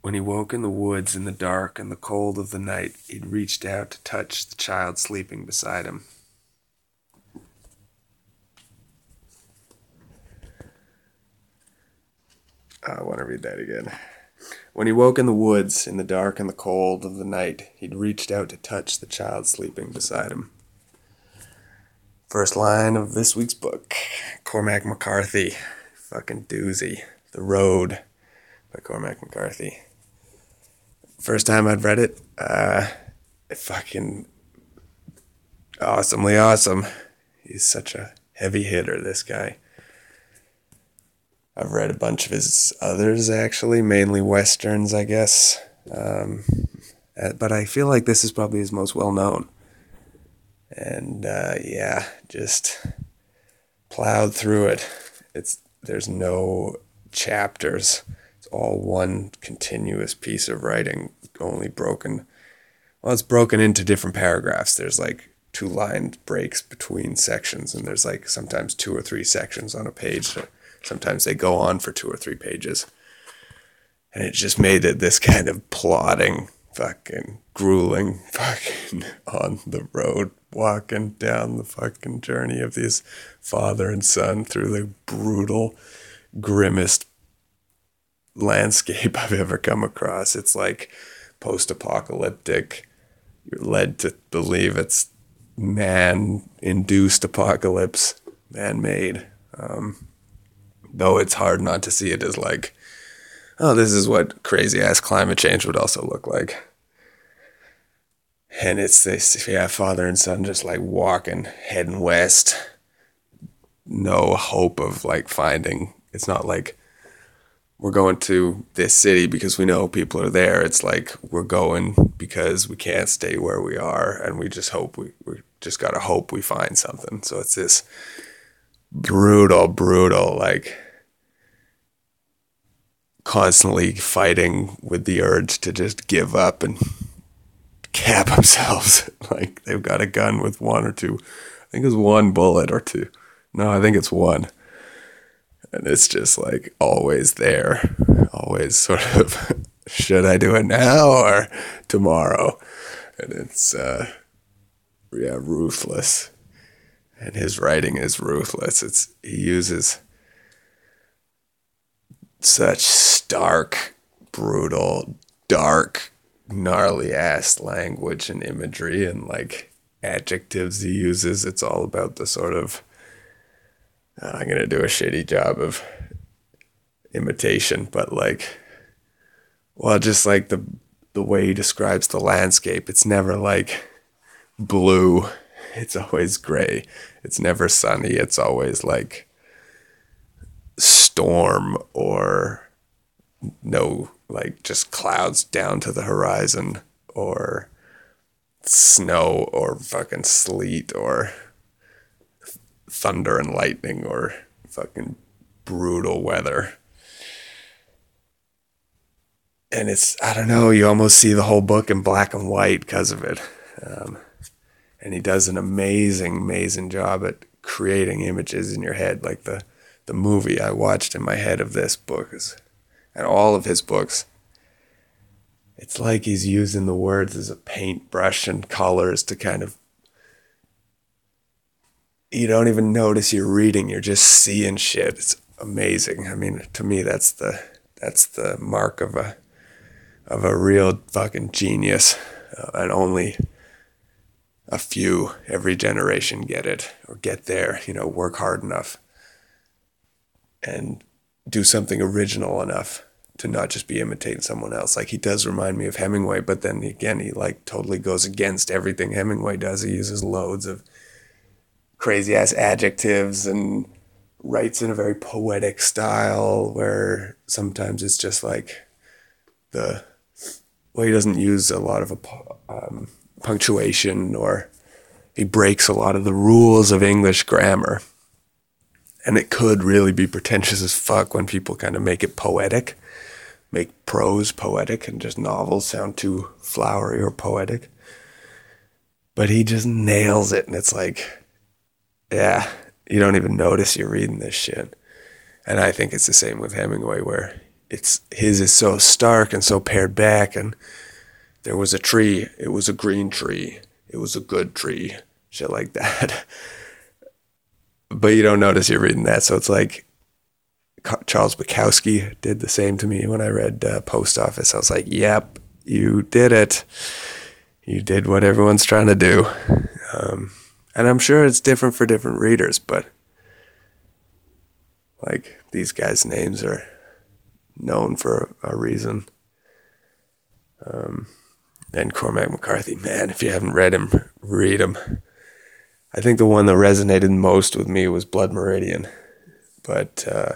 When he woke in the woods in the dark and the cold of the night, he'd reached out to touch the child sleeping beside him. I want to read that again. When he woke in the woods in the dark and the cold of the night, he'd reached out to touch the child sleeping beside him. First line of this week's book Cormac McCarthy. Fucking doozy. The Road by Cormac McCarthy. First time I'd read it, uh, fucking awesomely awesome. He's such a heavy hitter, this guy. I've read a bunch of his others actually, mainly westerns, I guess. Um, uh, but I feel like this is probably his most well known. And uh, yeah, just plowed through it. It's there's no chapters. All one continuous piece of writing, only broken. Well, it's broken into different paragraphs. There's like two line breaks between sections, and there's like sometimes two or three sections on a page. Sometimes they go on for two or three pages. And it just made it this kind of plodding, fucking grueling, fucking on the road, walking down the fucking journey of these father and son through the brutal, grimmest landscape I've ever come across. It's like post apocalyptic. You're led to believe it's man induced apocalypse, man made. Um, though it's hard not to see it as like, oh, this is what crazy ass climate change would also look like. And it's this, yeah, father and son just like walking, heading west. No hope of like finding, it's not like we're going to this city because we know people are there. It's like we're going because we can't stay where we are and we just hope we, we just got to hope we find something. So it's this brutal, brutal, like constantly fighting with the urge to just give up and cap themselves. like they've got a gun with one or two, I think it's one bullet or two. No, I think it's one. And it's just like always there, always sort of, should I do it now or tomorrow? And it's, uh, yeah, ruthless. And his writing is ruthless. It's, he uses, such stark, brutal, dark, gnarly ass language and imagery and like adjectives he uses. It's all about the sort of I'm gonna do a shitty job of imitation, but like well just like the the way he describes the landscape, it's never like blue. It's always gray. It's never sunny. It's always like storm or no like just clouds down to the horizon or snow or fucking sleet or thunder and lightning or fucking brutal weather. And it's, I don't know, you almost see the whole book in black and white because of it. Um, and he does an amazing, amazing job at creating images in your head. Like the, the movie I watched in my head of this book is, and all of his books. It's like he's using the words as a paintbrush and colors to kind of. You don't even notice you're reading; you're just seeing shit. It's amazing. I mean, to me, that's the that's the mark of a of a real fucking genius, uh, and only a few every generation get it or get there. You know, work hard enough and do something original enough to not just be imitating someone else. Like he does remind me of Hemingway, but then again, he like totally goes against everything Hemingway does. He uses loads of crazy ass adjectives and writes in a very poetic style where sometimes it's just like the well, he doesn't use a lot of a, um, punctuation or he breaks a lot of the rules of English grammar and it could really be pretentious as fuck when people kind of make it poetic, make prose poetic, and just novels sound too flowery or poetic. But he just nails it, and it's like, yeah, you don't even notice you're reading this shit. And I think it's the same with Hemingway, where it's his is so stark and so pared back and there was a tree it was a green tree it was a good tree shit like that. But you don't notice you're reading that so it's like charles bukowski did the same to me when i read uh, post office. I was like yep you did it. You did what everyone's trying to do. Um, and i'm sure it's different for different readers but like these guys names are known for a reason. Um, and Cormac McCarthy, man, if you haven't read him, read him. I think the one that resonated most with me was Blood Meridian, but uh,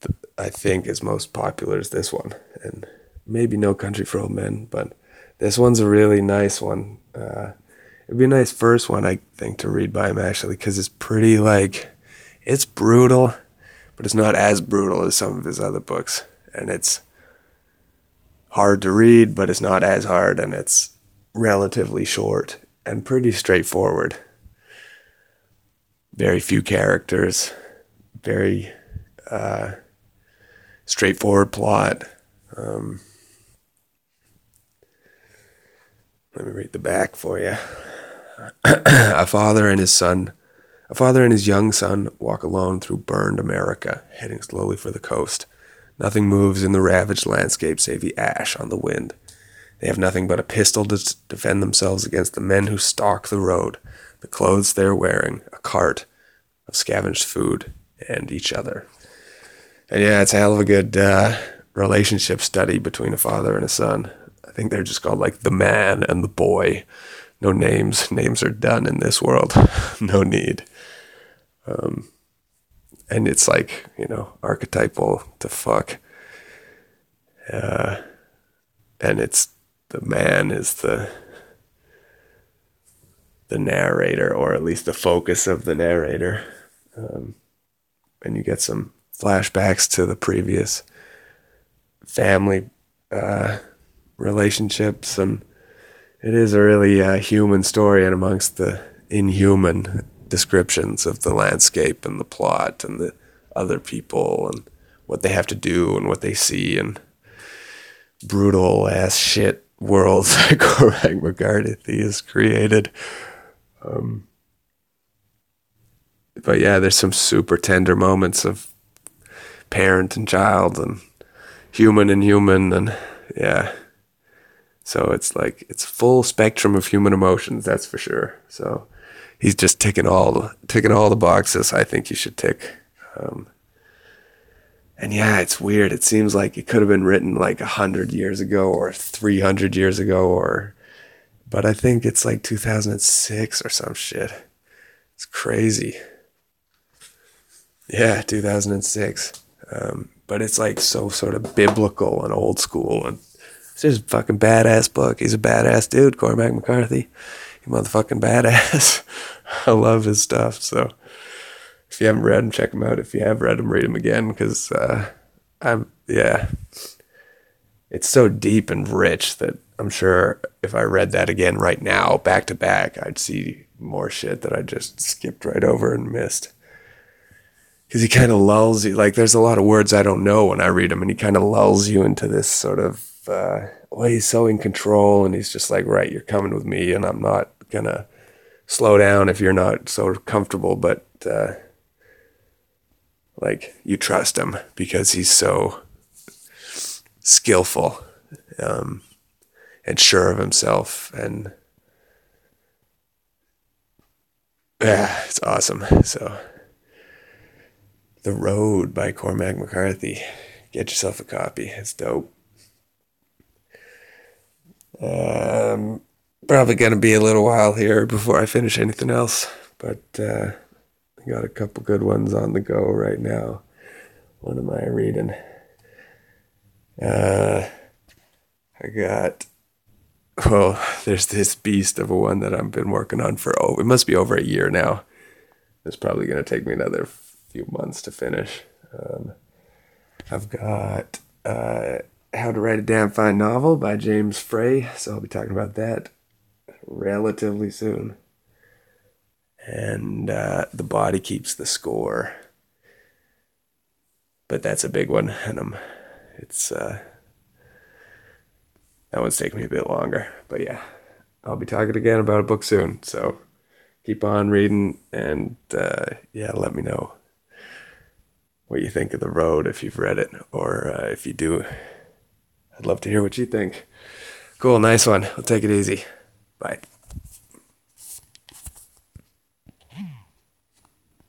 th- I think is most popular is this one, and maybe No Country for Old Men, but this one's a really nice one. Uh, it'd be a nice first one, I think, to read by him actually, because it's pretty like, it's brutal but it's not as brutal as some of his other books. And it's hard to read, but it's not as hard, and it's relatively short and pretty straightforward. Very few characters, very uh, straightforward plot. Um, let me read the back for you. a father and his son a father and his young son walk alone through burned America, heading slowly for the coast. Nothing moves in the ravaged landscape save the ash on the wind. They have nothing but a pistol to defend themselves against the men who stalk the road, the clothes they're wearing, a cart of scavenged food, and each other. And yeah, it's a hell of a good uh, relationship study between a father and a son. I think they're just called like the man and the boy. No names. Names are done in this world. no need. Um, and it's like, you know, archetypal to fuck. Uh, and it's the man is the the narrator, or at least the focus of the narrator. Um, and you get some flashbacks to the previous family uh, relationships, and it is a really uh, human story, and amongst the inhuman descriptions of the landscape and the plot and the other people and what they have to do and what they see and brutal ass shit worlds that Cormac McCarthy has created. Um, but yeah, there's some super tender moments of parent and child and human and human and yeah. So it's like it's full spectrum of human emotions, that's for sure. So he's just ticking all ticking all the boxes I think you should tick. Um, and yeah, it's weird. It seems like it could have been written like a hundred years ago or three hundred years ago, or but I think it's like 2006 or some shit. It's crazy. Yeah, 2006. Um, but it's like so sort of biblical and old school, and it's just a fucking badass book. He's a badass dude, Cormac McCarthy He motherfucking badass. I love his stuff. So if you haven't read him, check him out. If you have read him, read him again because uh, I'm yeah, it's so deep and rich that I'm sure if I read that again right now, back to back, I'd see more shit that I just skipped right over and missed. Because he kind of lulls you. Like there's a lot of words I don't know when I read him, and he kind of lulls you into this sort of. Uh, well, he's so in control, and he's just like, right, you're coming with me, and I'm not gonna slow down if you're not so comfortable, but uh, like you trust him because he's so skillful um, and sure of himself and yeah it's awesome. So the road by cormac mccarthy. Get yourself a copy. It's dope um, probably going to be a little while here before I finish anything else, but uh, I got a couple good ones on the go right now. What am I reading? Uh, I got. Well, there's this beast of a one that I've been working on for oh, it must be over a year now. It's probably going to take me another few months to finish. Um, I've got uh, How to Write a Damn Fine Novel by James Frey, so I'll be talking about that relatively soon. And uh, the body keeps the score. but that's a big one, and I'm it's uh, that one's taking me a bit longer. But yeah, I'll be talking again about a book soon. So keep on reading, and uh, yeah, let me know what you think of the road if you've read it, or uh, if you do, I'd love to hear what you think. Cool, nice one. I'll take it easy. Bye.